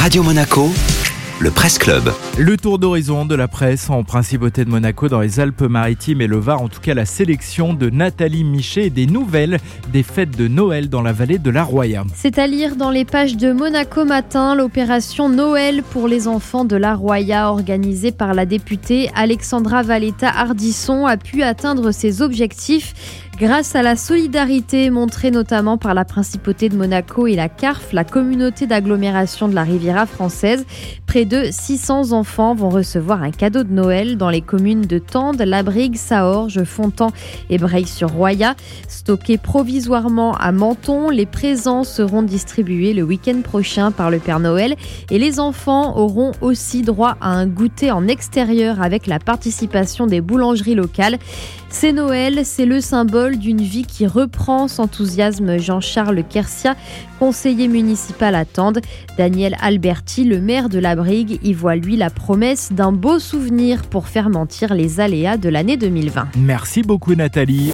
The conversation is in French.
Radio Monaco, le Presse Club. Le tour d'horizon de la presse en principauté de Monaco dans les Alpes-Maritimes et le Var, en tout cas la sélection de Nathalie Michet et des nouvelles des fêtes de Noël dans la vallée de la Roya. C'est à lire dans les pages de Monaco Matin, l'opération Noël pour les enfants de la Roya organisée par la députée Alexandra Valletta Hardisson a pu atteindre ses objectifs grâce à la solidarité montrée notamment par la principauté de Monaco et la CARF, la communauté d'agglomération de la Riviera française. Près de 600 enfants vont recevoir un cadeau de Noël dans les communes de Tende, Labrigue, Saorge, Fontan et Breil-sur-Roya. Stockés provisoirement à Menton, les présents seront distribués le week-end prochain par le Père Noël et les enfants auront aussi droit à un goûter en extérieur avec la participation des boulangeries locales. C'est Noël, c'est le symbole d'une vie qui reprend, s'enthousiasme Jean-Charles Kersia, conseiller municipal à Tende. Daniel Alberti, le maire de la Brigue, y voit lui la promesse d'un beau souvenir pour faire mentir les aléas de l'année 2020. Merci beaucoup Nathalie.